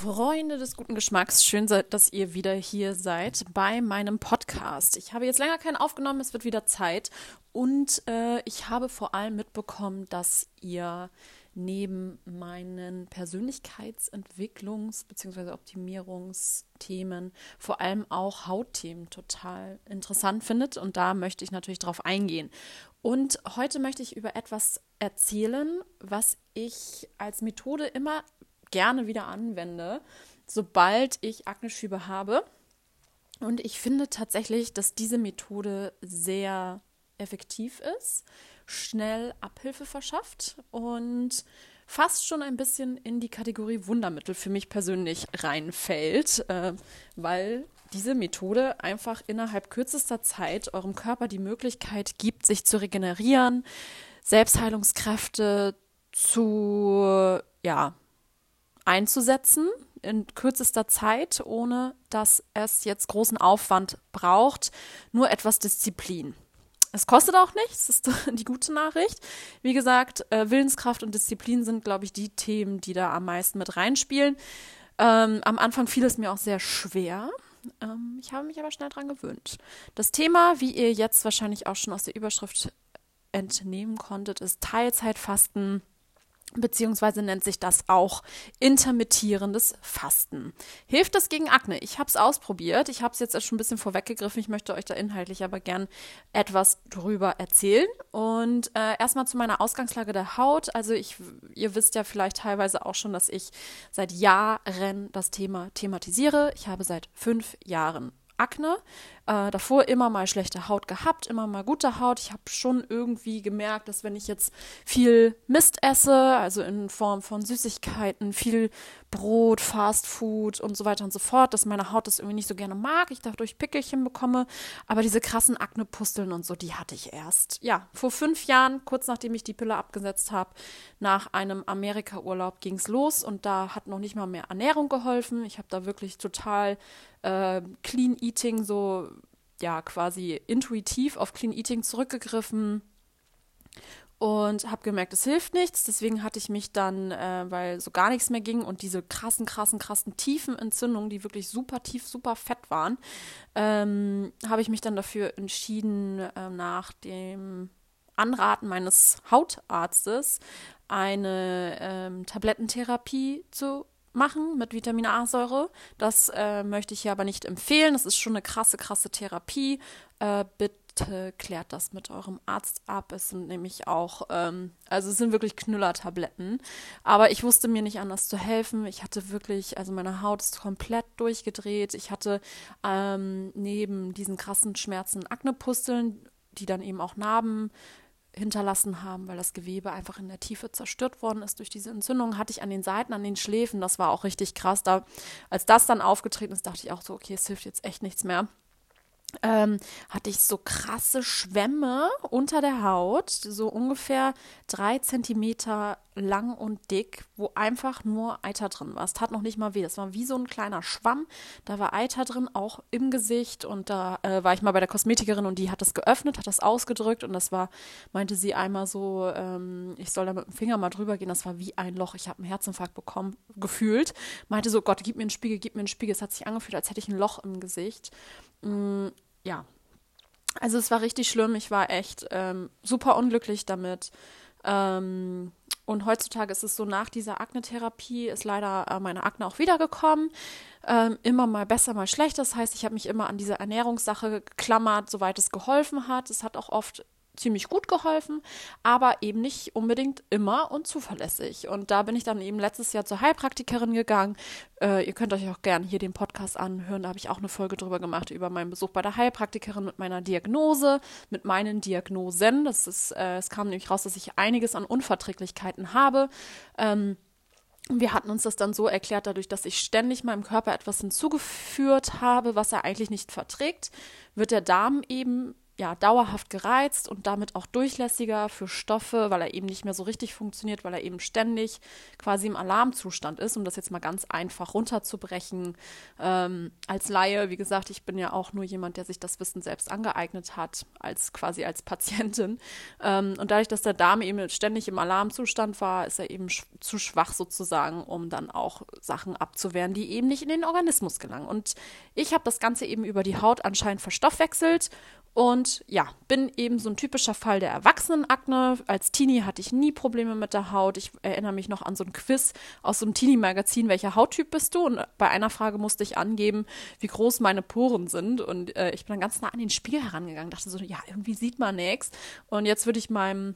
Freunde des guten Geschmacks, schön, dass ihr wieder hier seid bei meinem Podcast. Ich habe jetzt länger keinen aufgenommen, es wird wieder Zeit. Und äh, ich habe vor allem mitbekommen, dass ihr neben meinen Persönlichkeitsentwicklungs- bzw. Optimierungsthemen vor allem auch Hautthemen total interessant findet. Und da möchte ich natürlich drauf eingehen. Und heute möchte ich über etwas erzählen, was ich als Methode immer gerne wieder anwende, sobald ich Akneschübe habe. Und ich finde tatsächlich, dass diese Methode sehr effektiv ist, schnell Abhilfe verschafft und fast schon ein bisschen in die Kategorie Wundermittel für mich persönlich reinfällt, äh, weil diese Methode einfach innerhalb kürzester Zeit eurem Körper die Möglichkeit gibt, sich zu regenerieren, Selbstheilungskräfte zu ja, einzusetzen in kürzester Zeit, ohne dass es jetzt großen Aufwand braucht, nur etwas Disziplin. Es kostet auch nichts, ist die gute Nachricht. Wie gesagt, äh, Willenskraft und Disziplin sind, glaube ich, die Themen, die da am meisten mit reinspielen. Ähm, am Anfang fiel es mir auch sehr schwer. Ähm, ich habe mich aber schnell dran gewöhnt. Das Thema, wie ihr jetzt wahrscheinlich auch schon aus der Überschrift entnehmen konntet, ist Teilzeitfasten beziehungsweise nennt sich das auch intermittierendes Fasten. Hilft das gegen Akne? Ich habe es ausprobiert. Ich habe es jetzt schon ein bisschen vorweggegriffen. Ich möchte euch da inhaltlich aber gern etwas drüber erzählen. Und äh, erstmal zu meiner Ausgangslage der Haut. Also ich, ihr wisst ja vielleicht teilweise auch schon, dass ich seit Jahren das Thema thematisiere. Ich habe seit fünf Jahren Akne. Äh, davor immer mal schlechte Haut gehabt, immer mal gute Haut. Ich habe schon irgendwie gemerkt, dass wenn ich jetzt viel Mist esse, also in Form von Süßigkeiten, viel Brot, Fast Food und so weiter und so fort, dass meine Haut das irgendwie nicht so gerne mag. Ich dadurch Pickelchen bekomme. Aber diese krassen Aknepusteln und so, die hatte ich erst, ja, vor fünf Jahren, kurz nachdem ich die Pille abgesetzt habe, nach einem Amerika-Urlaub ging es los und da hat noch nicht mal mehr Ernährung geholfen. Ich habe da wirklich total äh, Clean Eating so ja quasi intuitiv auf Clean Eating zurückgegriffen und habe gemerkt, es hilft nichts. Deswegen hatte ich mich dann, äh, weil so gar nichts mehr ging und diese krassen, krassen, krassen tiefen Entzündungen, die wirklich super tief, super fett waren, ähm, habe ich mich dann dafür entschieden, äh, nach dem Anraten meines Hautarztes eine ähm, Tablettentherapie zu machen mit Vitamin A-Säure. Das äh, möchte ich hier aber nicht empfehlen. Das ist schon eine krasse, krasse Therapie. Äh, bitte klärt das mit eurem Arzt ab. Es sind nämlich auch, ähm, also es sind wirklich Knüllertabletten. Aber ich wusste mir nicht anders zu helfen. Ich hatte wirklich, also meine Haut ist komplett durchgedreht. Ich hatte ähm, neben diesen krassen Schmerzen Aknepusteln, die dann eben auch Narben hinterlassen haben, weil das Gewebe einfach in der Tiefe zerstört worden ist durch diese Entzündung, hatte ich an den Seiten, an den Schläfen, das war auch richtig krass. Da, als das dann aufgetreten ist, dachte ich auch so, okay, es hilft jetzt echt nichts mehr ähm, hatte ich so krasse Schwämme unter der Haut, so ungefähr drei Zentimeter lang und dick, wo einfach nur Eiter drin war. Es tat noch nicht mal weh. Das war wie so ein kleiner Schwamm. Da war Eiter drin, auch im Gesicht. Und da äh, war ich mal bei der Kosmetikerin und die hat das geöffnet, hat das ausgedrückt. Und das war, meinte sie einmal so, ähm, ich soll da mit dem Finger mal drüber gehen. Das war wie ein Loch. Ich habe einen Herzinfarkt bekommen, gefühlt. Meinte so, Gott, gib mir einen Spiegel, gib mir einen Spiegel. Es hat sich angefühlt, als hätte ich ein Loch im Gesicht. Mm, ja, also es war richtig schlimm. Ich war echt ähm, super unglücklich damit. Ähm, und heutzutage ist es so, nach dieser Akne-Therapie ist leider äh, meine Akne auch wiedergekommen. Ähm, immer mal besser, mal schlechter. Das heißt, ich habe mich immer an diese Ernährungssache geklammert, soweit es geholfen hat. Es hat auch oft ziemlich gut geholfen, aber eben nicht unbedingt immer und zuverlässig. Und da bin ich dann eben letztes Jahr zur Heilpraktikerin gegangen. Äh, ihr könnt euch auch gerne hier den Podcast anhören. Da habe ich auch eine Folge drüber gemacht, über meinen Besuch bei der Heilpraktikerin mit meiner Diagnose, mit meinen Diagnosen. Das ist, äh, es kam nämlich raus, dass ich einiges an Unverträglichkeiten habe. Ähm, wir hatten uns das dann so erklärt, dadurch, dass ich ständig meinem Körper etwas hinzugeführt habe, was er eigentlich nicht verträgt, wird der Darm eben ja, dauerhaft gereizt und damit auch durchlässiger für Stoffe, weil er eben nicht mehr so richtig funktioniert, weil er eben ständig quasi im Alarmzustand ist, um das jetzt mal ganz einfach runterzubrechen. Ähm, als Laie, wie gesagt, ich bin ja auch nur jemand, der sich das Wissen selbst angeeignet hat, als quasi als Patientin. Ähm, und dadurch, dass der Darm eben ständig im Alarmzustand war, ist er eben sch zu schwach sozusagen, um dann auch Sachen abzuwehren, die eben nicht in den Organismus gelangen. Und ich habe das Ganze eben über die Haut anscheinend verstoffwechselt und ja, bin eben so ein typischer Fall der Erwachsenenakne. Als Teenie hatte ich nie Probleme mit der Haut. Ich erinnere mich noch an so ein Quiz aus so einem Teenie-Magazin, welcher Hauttyp bist du? Und bei einer Frage musste ich angeben, wie groß meine Poren sind. Und äh, ich bin dann ganz nah an den Spiegel herangegangen, dachte so, ja, irgendwie sieht man nichts. Und jetzt würde ich meinem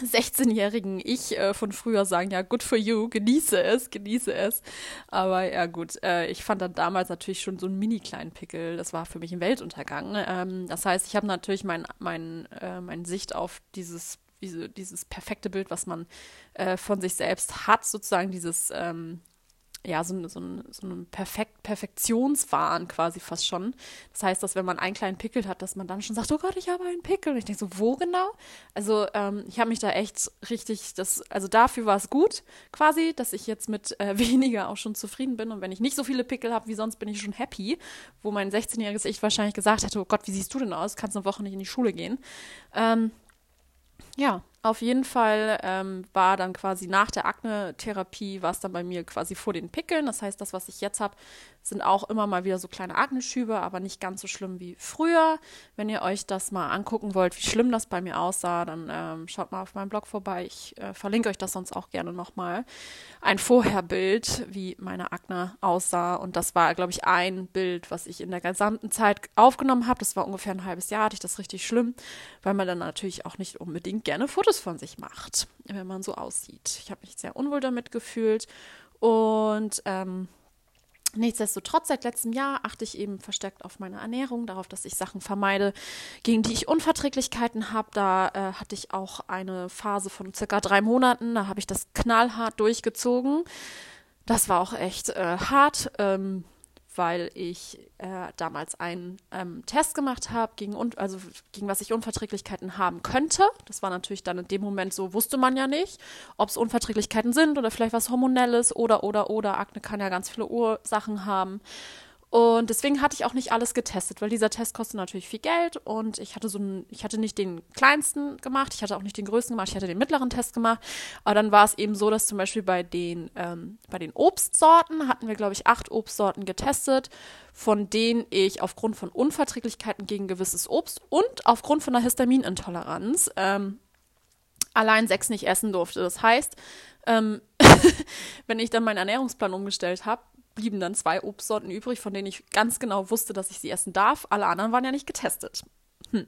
16-jährigen Ich äh, von früher sagen, ja, good for you, genieße es, genieße es. Aber ja, gut, äh, ich fand dann damals natürlich schon so einen mini kleinen Pickel, das war für mich ein Weltuntergang. Ähm, das heißt, ich habe natürlich mein, mein, äh, meine Sicht auf dieses, diese, dieses perfekte Bild, was man äh, von sich selbst hat, sozusagen dieses ähm, ja, so, so, so ein Perfekt, Perfektionswahn quasi fast schon. Das heißt, dass wenn man einen kleinen Pickel hat, dass man dann schon sagt, oh Gott, ich habe einen Pickel. Und ich denke so, wo genau? Also ähm, ich habe mich da echt richtig, das, also dafür war es gut quasi, dass ich jetzt mit äh, weniger auch schon zufrieden bin. Und wenn ich nicht so viele Pickel habe wie sonst, bin ich schon happy. Wo mein 16-jähriges Ich wahrscheinlich gesagt hätte, oh Gott, wie siehst du denn aus? Kannst eine Woche nicht in die Schule gehen. Ähm, ja, auf jeden Fall ähm, war dann quasi nach der Akne-Therapie, war es dann bei mir quasi vor den Pickeln. Das heißt, das, was ich jetzt habe, sind auch immer mal wieder so kleine Akne-Schübe, aber nicht ganz so schlimm wie früher. Wenn ihr euch das mal angucken wollt, wie schlimm das bei mir aussah, dann ähm, schaut mal auf meinem Blog vorbei. Ich äh, verlinke euch das sonst auch gerne nochmal. Ein Vorherbild, wie meine Akne aussah. Und das war, glaube ich, ein Bild, was ich in der gesamten Zeit aufgenommen habe. Das war ungefähr ein halbes Jahr, hatte ich das richtig schlimm, weil man dann natürlich auch nicht unbedingt gerne Fotos von sich macht, wenn man so aussieht. Ich habe mich sehr unwohl damit gefühlt und ähm, Nichtsdestotrotz, seit letztem Jahr achte ich eben verstärkt auf meine Ernährung, darauf, dass ich Sachen vermeide, gegen die ich Unverträglichkeiten habe. Da äh, hatte ich auch eine Phase von circa drei Monaten, da habe ich das knallhart durchgezogen. Das war auch echt äh, hart. Ähm, weil ich äh, damals einen ähm, Test gemacht habe, gegen, also gegen was ich Unverträglichkeiten haben könnte. Das war natürlich dann in dem Moment so, wusste man ja nicht, ob es Unverträglichkeiten sind oder vielleicht was Hormonelles oder, oder, oder. Akne kann ja ganz viele Ursachen haben. Und deswegen hatte ich auch nicht alles getestet, weil dieser Test kostet natürlich viel Geld und ich hatte so einen, ich hatte nicht den kleinsten gemacht, ich hatte auch nicht den größten gemacht, ich hatte den mittleren Test gemacht. Aber dann war es eben so, dass zum Beispiel bei den, ähm, bei den Obstsorten hatten wir, glaube ich, acht Obstsorten getestet, von denen ich aufgrund von Unverträglichkeiten gegen gewisses Obst und aufgrund von einer Histaminintoleranz ähm, allein sechs nicht essen durfte. Das heißt, ähm, wenn ich dann meinen Ernährungsplan umgestellt habe, blieben dann zwei Obstsorten übrig, von denen ich ganz genau wusste, dass ich sie essen darf. Alle anderen waren ja nicht getestet. Hm.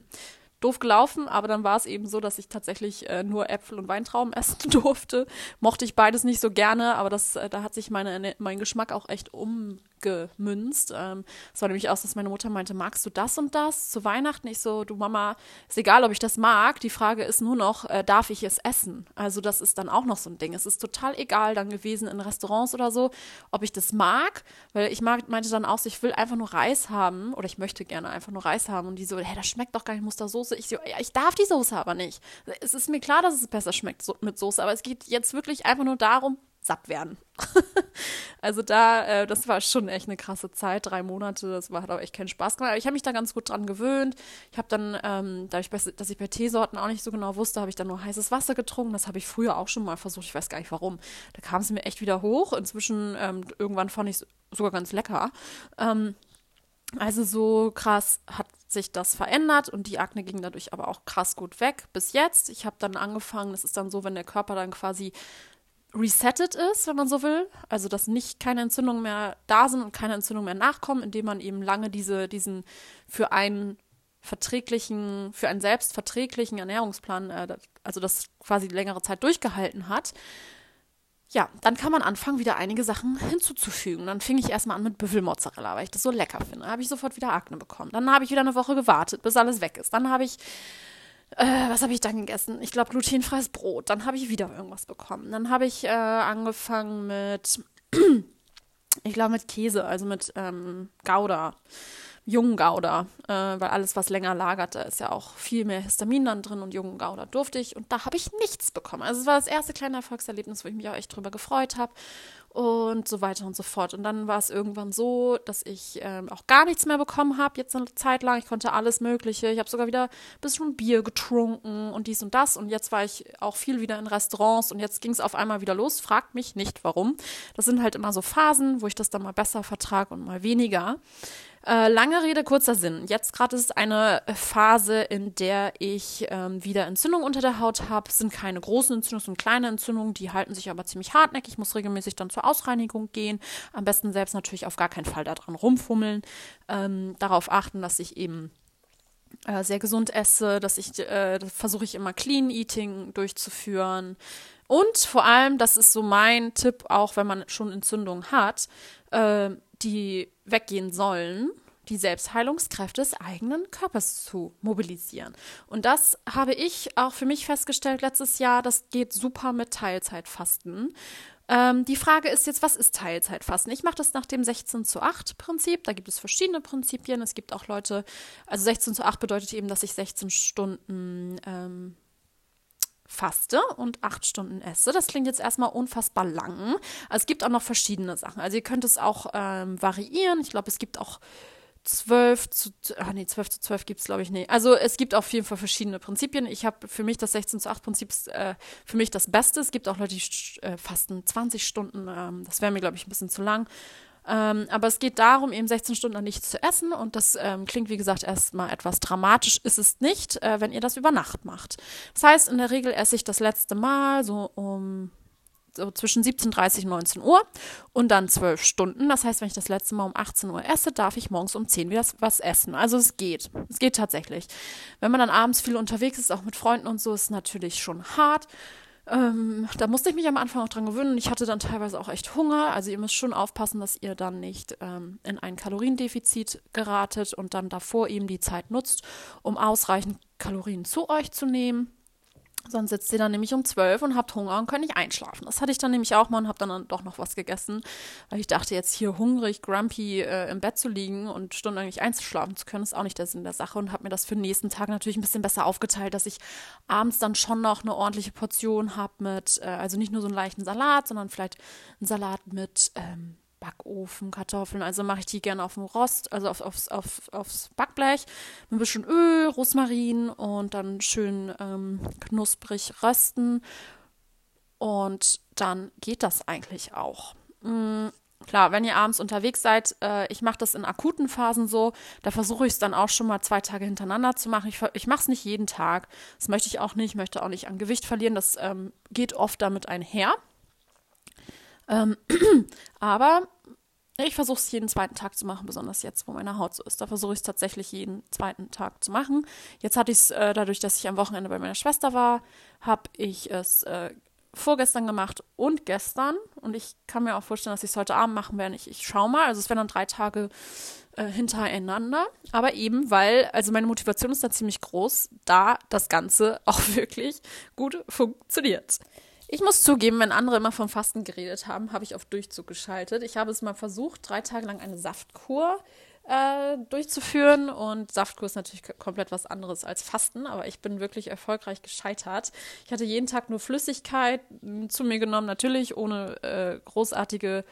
Doof gelaufen, aber dann war es eben so, dass ich tatsächlich äh, nur Äpfel und Weintrauben essen durfte. Mochte ich beides nicht so gerne, aber das, äh, da hat sich meine, mein Geschmack auch echt um, gemünzt. Ähm, es war nämlich auch, dass meine Mutter meinte, magst du das und das zu Weihnachten? Ich so, du Mama, ist egal, ob ich das mag. Die Frage ist nur noch, äh, darf ich es essen? Also das ist dann auch noch so ein Ding. Es ist total egal dann gewesen in Restaurants oder so, ob ich das mag, weil ich mag, meinte dann auch, ich will einfach nur Reis haben oder ich möchte gerne einfach nur Reis haben und die so, hä, das schmeckt doch gar nicht, muss da Soße. Ich so, ja, ich darf die Soße aber nicht. Es ist mir klar, dass es besser schmeckt so, mit Soße, aber es geht jetzt wirklich einfach nur darum, satt werden. also da, äh, das war schon echt eine krasse Zeit, drei Monate, das war, hat auch echt keinen Spaß gemacht. Aber ich habe mich da ganz gut dran gewöhnt. Ich habe dann, ähm, dadurch, dass ich bei Teesorten auch nicht so genau wusste, habe ich dann nur heißes Wasser getrunken. Das habe ich früher auch schon mal versucht, ich weiß gar nicht warum. Da kam es mir echt wieder hoch. Inzwischen, ähm, irgendwann fand ich es sogar ganz lecker. Ähm, also so krass hat sich das verändert und die Akne ging dadurch aber auch krass gut weg bis jetzt. Ich habe dann angefangen, das ist dann so, wenn der Körper dann quasi resettet ist, wenn man so will. Also, dass nicht keine Entzündungen mehr da sind und keine Entzündungen mehr nachkommen, indem man eben lange diese, diesen für einen verträglichen, für einen selbstverträglichen Ernährungsplan, äh, also das quasi längere Zeit durchgehalten hat. Ja, dann kann man anfangen, wieder einige Sachen hinzuzufügen. Dann fing ich erstmal an mit Büffelmozzarella, weil ich das so lecker finde. Habe ich sofort wieder Akne bekommen. Dann habe ich wieder eine Woche gewartet, bis alles weg ist. Dann habe ich äh, was habe ich dann gegessen? Ich glaube, glutenfreies Brot. Dann habe ich wieder irgendwas bekommen. Dann habe ich äh, angefangen mit, ich glaube, mit Käse, also mit ähm, Gouda. Jungen Gouda, äh, weil alles, was länger lagert, da ist ja auch viel mehr Histamin dann drin und jungen Gouda durfte ich und da habe ich nichts bekommen. Also es war das erste kleine Erfolgserlebnis, wo ich mich auch echt drüber gefreut habe und so weiter und so fort. Und dann war es irgendwann so, dass ich ähm, auch gar nichts mehr bekommen habe, jetzt eine Zeit lang. Ich konnte alles Mögliche. Ich habe sogar wieder ein bisschen Bier getrunken und dies und das. Und jetzt war ich auch viel wieder in Restaurants und jetzt ging es auf einmal wieder los. Fragt mich nicht, warum. Das sind halt immer so Phasen, wo ich das dann mal besser vertrage und mal weniger. Äh, lange Rede, kurzer Sinn. Jetzt gerade ist eine Phase, in der ich ähm, wieder Entzündungen unter der Haut habe. Es sind keine großen Entzündungen, es sind kleine Entzündungen, die halten sich aber ziemlich hartnäckig. Ich muss regelmäßig dann zur Ausreinigung gehen. Am besten selbst natürlich auf gar keinen Fall daran rumfummeln. Ähm, darauf achten, dass ich eben äh, sehr gesund esse, dass ich äh, versuche ich immer Clean Eating durchzuführen. Und vor allem, das ist so mein Tipp, auch wenn man schon Entzündungen hat, äh, die weggehen sollen, die Selbstheilungskräfte des eigenen Körpers zu mobilisieren. Und das habe ich auch für mich festgestellt letztes Jahr. Das geht super mit Teilzeitfasten. Ähm, die Frage ist jetzt, was ist Teilzeitfasten? Ich mache das nach dem 16 zu 8 Prinzip. Da gibt es verschiedene Prinzipien. Es gibt auch Leute, also 16 zu 8 bedeutet eben, dass ich 16 Stunden ähm, faste und acht Stunden esse. Das klingt jetzt erstmal unfassbar lang. Also es gibt auch noch verschiedene Sachen. Also ihr könnt es auch ähm, variieren. Ich glaube, es gibt auch 12 zu, ach nee, 12 zu 12 gibt es, glaube ich, nicht. Also es gibt auf jeden Fall verschiedene Prinzipien. Ich habe für mich das 16 zu 8 Prinzip äh, für mich das Beste. Es gibt auch Leute, die äh, fasten 20 Stunden. Ähm, das wäre mir, glaube ich, ein bisschen zu lang. Ähm, aber es geht darum, eben 16 Stunden nichts zu essen. Und das ähm, klingt, wie gesagt, erstmal etwas dramatisch. Ist es nicht, äh, wenn ihr das über Nacht macht. Das heißt, in der Regel esse ich das letzte Mal so um so zwischen 17.30 und 19 Uhr und dann 12 Stunden. Das heißt, wenn ich das letzte Mal um 18 Uhr esse, darf ich morgens um 10 wieder was essen. Also es geht. Es geht tatsächlich. Wenn man dann abends viel unterwegs ist, auch mit Freunden und so, ist es natürlich schon hart. Ähm, da musste ich mich am Anfang auch dran gewöhnen. Ich hatte dann teilweise auch echt Hunger. Also ihr müsst schon aufpassen, dass ihr dann nicht ähm, in ein Kaloriendefizit geratet und dann davor eben die Zeit nutzt, um ausreichend Kalorien zu euch zu nehmen. Sonst sitzt ihr dann nämlich um zwölf und habt Hunger und könnt nicht einschlafen. Das hatte ich dann nämlich auch mal und habe dann doch noch was gegessen, weil ich dachte, jetzt hier hungrig, grumpy äh, im Bett zu liegen und stundenlang einzuschlafen zu können, ist auch nicht der Sinn der Sache und habe mir das für den nächsten Tag natürlich ein bisschen besser aufgeteilt, dass ich abends dann schon noch eine ordentliche Portion habe mit, äh, also nicht nur so einen leichten Salat, sondern vielleicht einen Salat mit ähm, Backofen, Kartoffeln. Also mache ich die gerne auf dem Rost, also auf, aufs, auf, aufs Backblech mit ein bisschen Öl, Rosmarin und dann schön ähm, knusprig rösten. Und dann geht das eigentlich auch. Mhm. Klar, wenn ihr abends unterwegs seid, äh, ich mache das in akuten Phasen so, da versuche ich es dann auch schon mal zwei Tage hintereinander zu machen. Ich, ich mache es nicht jeden Tag. Das möchte ich auch nicht. Ich möchte auch nicht an Gewicht verlieren. Das ähm, geht oft damit einher. Ähm, aber ich versuche es jeden zweiten Tag zu machen, besonders jetzt, wo meine Haut so ist. Da versuche ich es tatsächlich jeden zweiten Tag zu machen. Jetzt hatte ich es äh, dadurch, dass ich am Wochenende bei meiner Schwester war, habe ich es äh, vorgestern gemacht und gestern. Und ich kann mir auch vorstellen, dass ich es heute Abend machen werde. Ich, ich schaue mal. Also es werden dann drei Tage äh, hintereinander. Aber eben, weil, also meine Motivation ist da ziemlich groß, da das Ganze auch wirklich gut funktioniert. Ich muss zugeben, wenn andere immer vom Fasten geredet haben, habe ich auf Durchzug geschaltet. Ich habe es mal versucht, drei Tage lang eine Saftkur äh, durchzuführen. Und Saftkur ist natürlich komplett was anderes als Fasten, aber ich bin wirklich erfolgreich gescheitert. Ich hatte jeden Tag nur Flüssigkeit zu mir genommen, natürlich ohne äh, großartige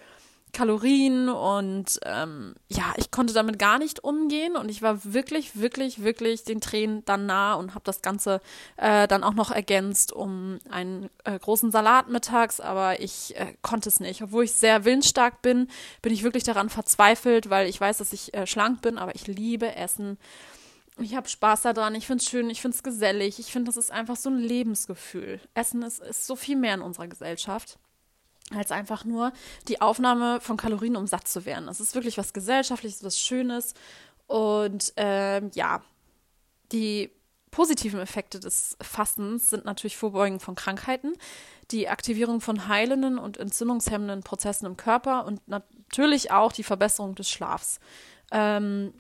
Kalorien und ähm, ja, ich konnte damit gar nicht umgehen und ich war wirklich, wirklich, wirklich den Tränen dann nah und habe das Ganze äh, dann auch noch ergänzt um einen äh, großen Salat mittags, aber ich äh, konnte es nicht. Obwohl ich sehr willensstark bin, bin ich wirklich daran verzweifelt, weil ich weiß, dass ich äh, schlank bin, aber ich liebe Essen. Ich habe Spaß daran, ich finde es schön, ich finde es gesellig, ich finde, das ist einfach so ein Lebensgefühl. Essen ist, ist so viel mehr in unserer Gesellschaft als einfach nur die Aufnahme von Kalorien, um satt zu werden. Das ist wirklich was Gesellschaftliches, was Schönes. Und ähm, ja, die positiven Effekte des Fastens sind natürlich Vorbeugen von Krankheiten, die Aktivierung von heilenden und entzündungshemmenden Prozessen im Körper und natürlich auch die Verbesserung des Schlafs. Ähm,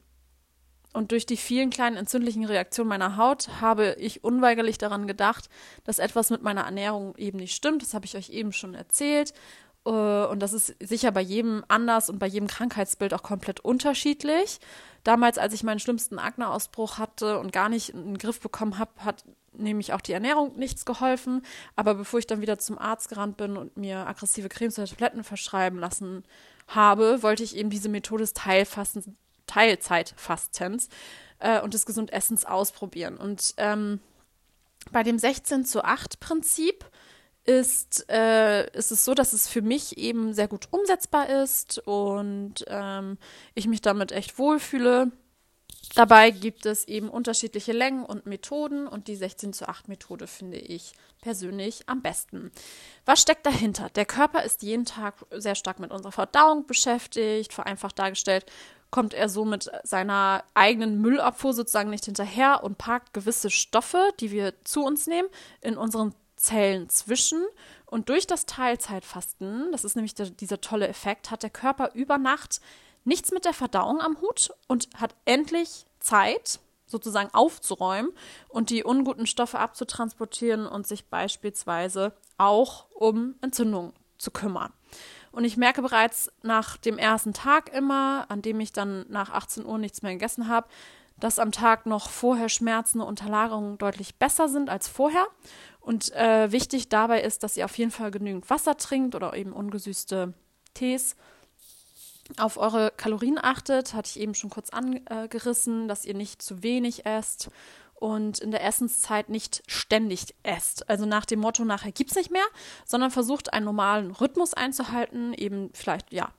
und durch die vielen kleinen entzündlichen Reaktionen meiner Haut habe ich unweigerlich daran gedacht, dass etwas mit meiner Ernährung eben nicht stimmt. Das habe ich euch eben schon erzählt. Äh, und das ist sicher bei jedem anders und bei jedem Krankheitsbild auch komplett unterschiedlich. Damals, als ich meinen schlimmsten Akneausbruch hatte und gar nicht in den Griff bekommen habe, hat nämlich auch die Ernährung nichts geholfen. Aber bevor ich dann wieder zum Arzt gerannt bin und mir aggressive Cremes oder Tabletten verschreiben lassen habe, wollte ich eben diese Methode des Teilfastens, Teilzeitfastens äh, und des Gesundessens ausprobieren. Und ähm, bei dem 16 zu 8 Prinzip ist, äh, ist es so, dass es für mich eben sehr gut umsetzbar ist und ähm, ich mich damit echt wohlfühle. Dabei gibt es eben unterschiedliche Längen und Methoden und die 16 zu 8 Methode finde ich persönlich am besten. Was steckt dahinter? Der Körper ist jeden Tag sehr stark mit unserer Verdauung beschäftigt, vereinfacht dargestellt kommt er so mit seiner eigenen Müllabfuhr sozusagen nicht hinterher und parkt gewisse Stoffe, die wir zu uns nehmen, in unseren Zellen zwischen. Und durch das Teilzeitfasten, das ist nämlich der, dieser tolle Effekt, hat der Körper über Nacht nichts mit der Verdauung am Hut und hat endlich Zeit, sozusagen aufzuräumen und die unguten Stoffe abzutransportieren und sich beispielsweise auch um Entzündungen zu kümmern. Und ich merke bereits nach dem ersten Tag immer, an dem ich dann nach 18 Uhr nichts mehr gegessen habe, dass am Tag noch vorher schmerzende Unterlagerungen deutlich besser sind als vorher. Und äh, wichtig dabei ist, dass ihr auf jeden Fall genügend Wasser trinkt oder eben ungesüßte Tees. Auf eure Kalorien achtet, hatte ich eben schon kurz angerissen, dass ihr nicht zu wenig esst und in der Essenszeit nicht ständig esst. Also nach dem Motto, nachher gibt es nicht mehr, sondern versucht einen normalen Rhythmus einzuhalten, eben vielleicht, ja,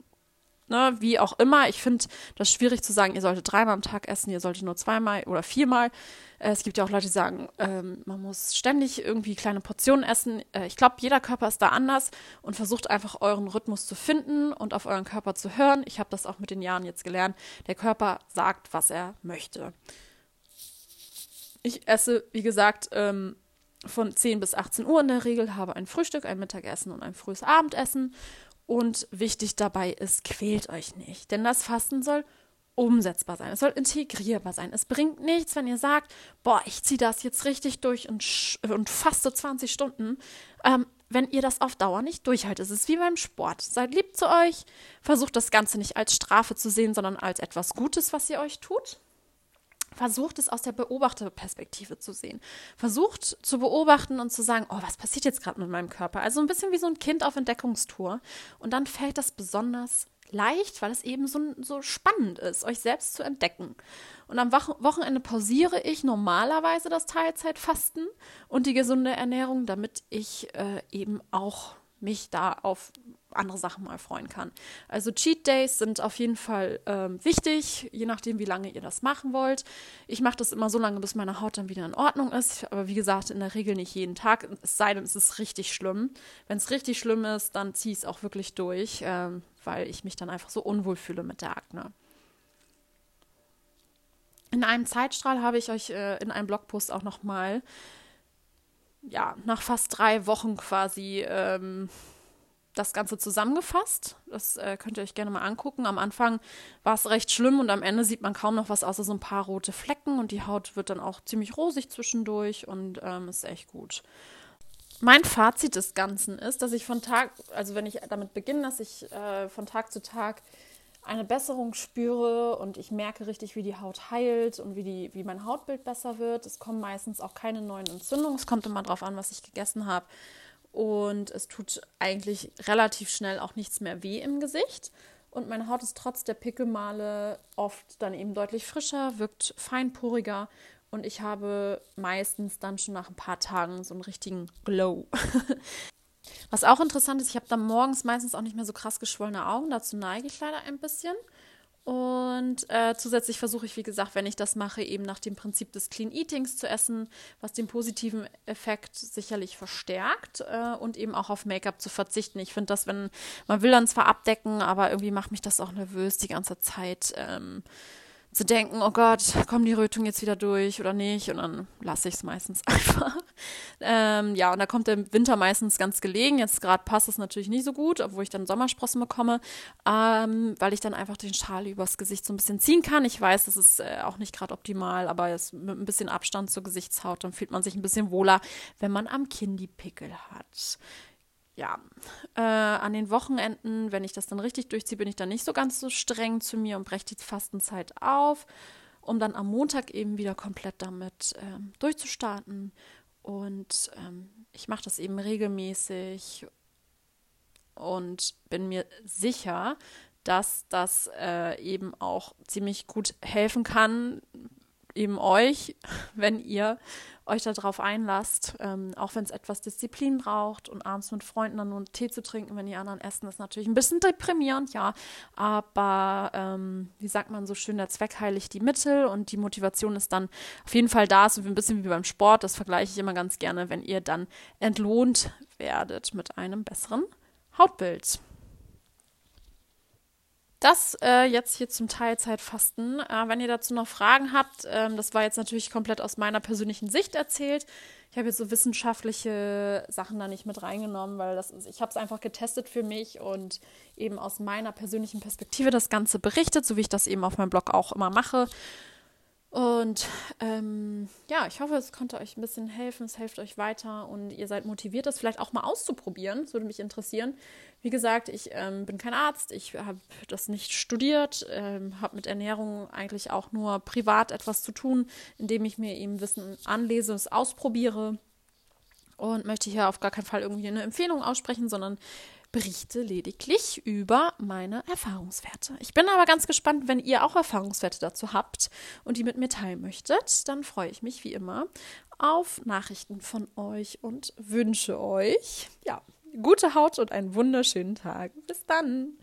ne, wie auch immer. Ich finde das schwierig zu sagen, ihr solltet dreimal am Tag essen, ihr solltet nur zweimal oder viermal. Äh, es gibt ja auch Leute, die sagen, ähm, man muss ständig irgendwie kleine Portionen essen. Äh, ich glaube, jeder Körper ist da anders und versucht einfach euren Rhythmus zu finden und auf euren Körper zu hören. Ich habe das auch mit den Jahren jetzt gelernt. Der Körper sagt, was er möchte. Ich esse, wie gesagt, ähm, von 10 bis 18 Uhr in der Regel, habe ein Frühstück, ein Mittagessen und ein frühes Abendessen. Und wichtig dabei ist, quält euch nicht. Denn das Fasten soll umsetzbar sein. Es soll integrierbar sein. Es bringt nichts, wenn ihr sagt, boah, ich ziehe das jetzt richtig durch und, und faste 20 Stunden, ähm, wenn ihr das auf Dauer nicht durchhaltet. Es ist wie beim Sport. Seid lieb zu euch, versucht das Ganze nicht als Strafe zu sehen, sondern als etwas Gutes, was ihr euch tut. Versucht es aus der Beobachterperspektive zu sehen. Versucht zu beobachten und zu sagen, oh, was passiert jetzt gerade mit meinem Körper? Also ein bisschen wie so ein Kind auf Entdeckungstour. Und dann fällt das besonders leicht, weil es eben so, so spannend ist, euch selbst zu entdecken. Und am Wochenende pausiere ich normalerweise das Teilzeitfasten und die gesunde Ernährung, damit ich äh, eben auch mich da auf andere Sachen mal freuen kann. Also Cheat Days sind auf jeden Fall ähm, wichtig, je nachdem, wie lange ihr das machen wollt. Ich mache das immer so lange, bis meine Haut dann wieder in Ordnung ist. Aber wie gesagt, in der Regel nicht jeden Tag. Es sei denn, es ist richtig schlimm. Wenn es richtig schlimm ist, dann ziehe ich es auch wirklich durch, ähm, weil ich mich dann einfach so unwohl fühle mit der Akne. In einem Zeitstrahl habe ich euch äh, in einem Blogpost auch noch mal ja, nach fast drei Wochen quasi ähm, das Ganze zusammengefasst. Das äh, könnt ihr euch gerne mal angucken. Am Anfang war es recht schlimm und am Ende sieht man kaum noch was außer so ein paar rote Flecken und die Haut wird dann auch ziemlich rosig zwischendurch und ähm, ist echt gut. Mein Fazit des Ganzen ist, dass ich von Tag, also wenn ich damit beginne, dass ich äh, von Tag zu Tag eine Besserung spüre und ich merke richtig, wie die Haut heilt und wie, die, wie mein Hautbild besser wird. Es kommen meistens auch keine neuen Entzündungen. Es kommt immer darauf an, was ich gegessen habe und es tut eigentlich relativ schnell auch nichts mehr weh im Gesicht. Und meine Haut ist trotz der Pickelmale oft dann eben deutlich frischer, wirkt feinporiger und ich habe meistens dann schon nach ein paar Tagen so einen richtigen Glow. Was auch interessant ist, ich habe dann morgens meistens auch nicht mehr so krass geschwollene Augen, dazu neige ich leider ein bisschen. Und äh, zusätzlich versuche ich, wie gesagt, wenn ich das mache, eben nach dem Prinzip des Clean Eatings zu essen, was den positiven Effekt sicherlich verstärkt äh, und eben auch auf Make-up zu verzichten. Ich finde das, wenn man will dann zwar abdecken, aber irgendwie macht mich das auch nervös die ganze Zeit. Ähm, zu denken, oh Gott, kommen die Rötungen jetzt wieder durch oder nicht? Und dann lasse ich es meistens einfach. Ähm, ja, und da kommt der Winter meistens ganz gelegen. Jetzt gerade passt es natürlich nicht so gut, obwohl ich dann Sommersprossen bekomme, ähm, weil ich dann einfach den Schal übers Gesicht so ein bisschen ziehen kann. Ich weiß, das ist äh, auch nicht gerade optimal, aber es, mit ein bisschen Abstand zur Gesichtshaut, dann fühlt man sich ein bisschen wohler, wenn man am Kinn die Pickel hat. Ja, äh, an den Wochenenden, wenn ich das dann richtig durchziehe, bin ich dann nicht so ganz so streng zu mir und breche die Fastenzeit auf, um dann am Montag eben wieder komplett damit ähm, durchzustarten. Und ähm, ich mache das eben regelmäßig und bin mir sicher, dass das äh, eben auch ziemlich gut helfen kann, eben euch, wenn ihr euch darauf einlasst, ähm, auch wenn es etwas Disziplin braucht und abends mit Freunden dann nur einen Tee zu trinken, wenn die anderen essen, ist natürlich ein bisschen deprimierend, ja. Aber ähm, wie sagt man so schön, der Zweck heiligt die Mittel und die Motivation ist dann auf jeden Fall da, so ein bisschen wie beim Sport. Das vergleiche ich immer ganz gerne, wenn ihr dann entlohnt werdet mit einem besseren Hautbild. Das äh, jetzt hier zum Teilzeitfasten. Äh, wenn ihr dazu noch Fragen habt, ähm, das war jetzt natürlich komplett aus meiner persönlichen Sicht erzählt. Ich habe jetzt so wissenschaftliche Sachen da nicht mit reingenommen, weil das ist, ich habe es einfach getestet für mich und eben aus meiner persönlichen Perspektive das Ganze berichtet, so wie ich das eben auf meinem Blog auch immer mache. Und ähm, ja, ich hoffe, es konnte euch ein bisschen helfen, es hilft euch weiter und ihr seid motiviert, das vielleicht auch mal auszuprobieren. Das würde mich interessieren. Wie gesagt, ich ähm, bin kein Arzt, ich habe das nicht studiert, ähm, habe mit Ernährung eigentlich auch nur privat etwas zu tun, indem ich mir eben Wissen anlese, es ausprobiere und möchte hier auf gar keinen Fall irgendwie eine Empfehlung aussprechen, sondern berichte lediglich über meine Erfahrungswerte. Ich bin aber ganz gespannt, wenn ihr auch Erfahrungswerte dazu habt und die mit mir teilen möchtet, dann freue ich mich wie immer auf Nachrichten von euch und wünsche euch ja gute Haut und einen wunderschönen Tag. Bis dann.